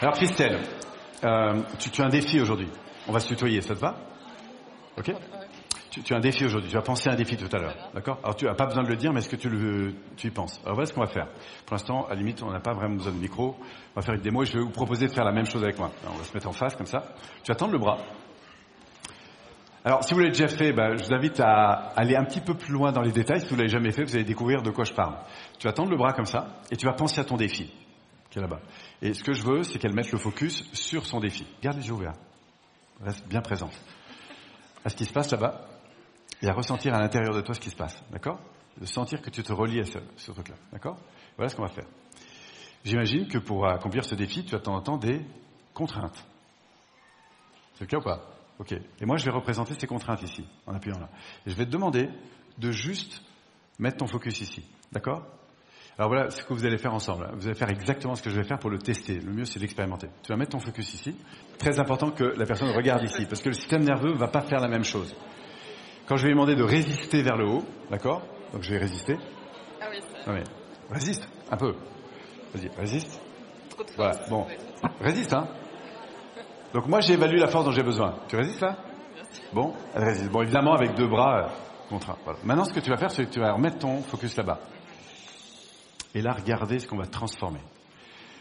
Alors Christelle, euh, tu, as un défi aujourd'hui. On va se tutoyer, ça te va? Ok? Tu, as un défi aujourd'hui. Tu as pensé à un défi tout à l'heure, d'accord? Alors tu n'as pas besoin de le dire, mais est-ce que tu, y penses? Alors voilà ce qu'on va faire. Pour l'instant, à la limite, on n'a pas vraiment besoin de micro. On va faire une démo et je vais vous proposer de faire la même chose avec moi. On va se mettre en face comme ça. Tu vas tendre le bras. Alors, si vous l'avez déjà fait, ben, je vous invite à aller un petit peu plus loin dans les détails. Si vous l'avez jamais fait, vous allez découvrir de quoi je parle. Tu vas tendre le bras comme ça et tu vas penser à ton défi qui est là-bas. Et ce que je veux, c'est qu'elle mette le focus sur son défi. Garde les yeux ouverts. Reste bien présente. À ce qui se passe là-bas et à ressentir à l'intérieur de toi ce qui se passe. D'accord? De sentir que tu te relies à ce, ce truc-là. D'accord? Voilà ce qu'on va faire. J'imagine que pour accomplir ce défi, tu as de temps en temps des contraintes. C'est le cas ou pas? Ok. Et moi, je vais représenter ces contraintes ici, en appuyant là. Et je vais te demander de juste mettre ton focus ici. D'accord? Alors voilà ce que vous allez faire ensemble. Vous allez faire exactement ce que je vais faire pour le tester. Le mieux, c'est d'expérimenter. Tu vas mettre ton focus ici. Très important que la personne regarde ici, parce que le système nerveux ne va pas faire la même chose. Quand je vais lui demander de résister vers le haut, d'accord? Donc je vais résister. Ah oui, ça. Non mais, résiste, un peu. Vas-y, résiste. Trop de Voilà, bon. Résiste, hein Donc moi, j'évalue la force dont j'ai besoin. Tu résistes là? Bon, elle résiste. Bon, évidemment, avec deux bras euh, contraints. Voilà. Maintenant, ce que tu vas faire, c'est que tu vas remettre ton focus là-bas. Et là, regardez ce qu'on va transformer.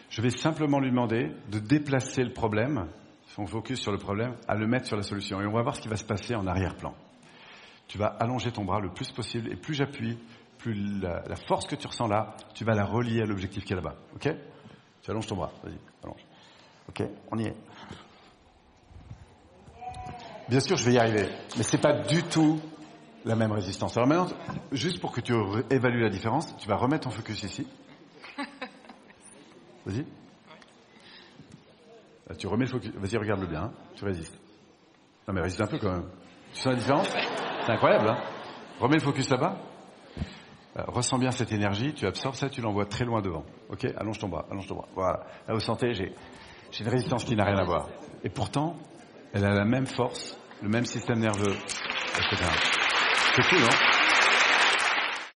Je vais simplement lui demander de déplacer le problème, son focus sur le problème, à le mettre sur la solution. Et on va voir ce qui va se passer en arrière-plan. Tu vas allonger ton bras le plus possible, et plus j'appuie, plus la, la force que tu ressens là, tu vas la relier à l'objectif qui est là-bas. Ok? Tu allonges ton bras. Vas-y, allonge. Ok, on y est. Bien sûr, je vais y arriver, mais c'est pas du tout la même résistance. Alors maintenant, juste pour que tu évalues la différence, tu vas remettre ton focus ici. Vas-y. Là, tu remets le focus. Vas-y, regarde-le bien. hein. Tu résistes. Non, mais résiste un peu quand même. Tu sens la différence? C'est incroyable, hein Remets le focus là-bas. Euh, ressens bien cette énergie. Tu absorbes ça, tu l'envoies très loin devant. Ok? Allonge ton bras, allonge ton bras. Voilà. Là, vous sentez, j'ai une résistance qui n'a rien à voir. Et pourtant, elle a la même force, le même système nerveux, etc. C'est cool, non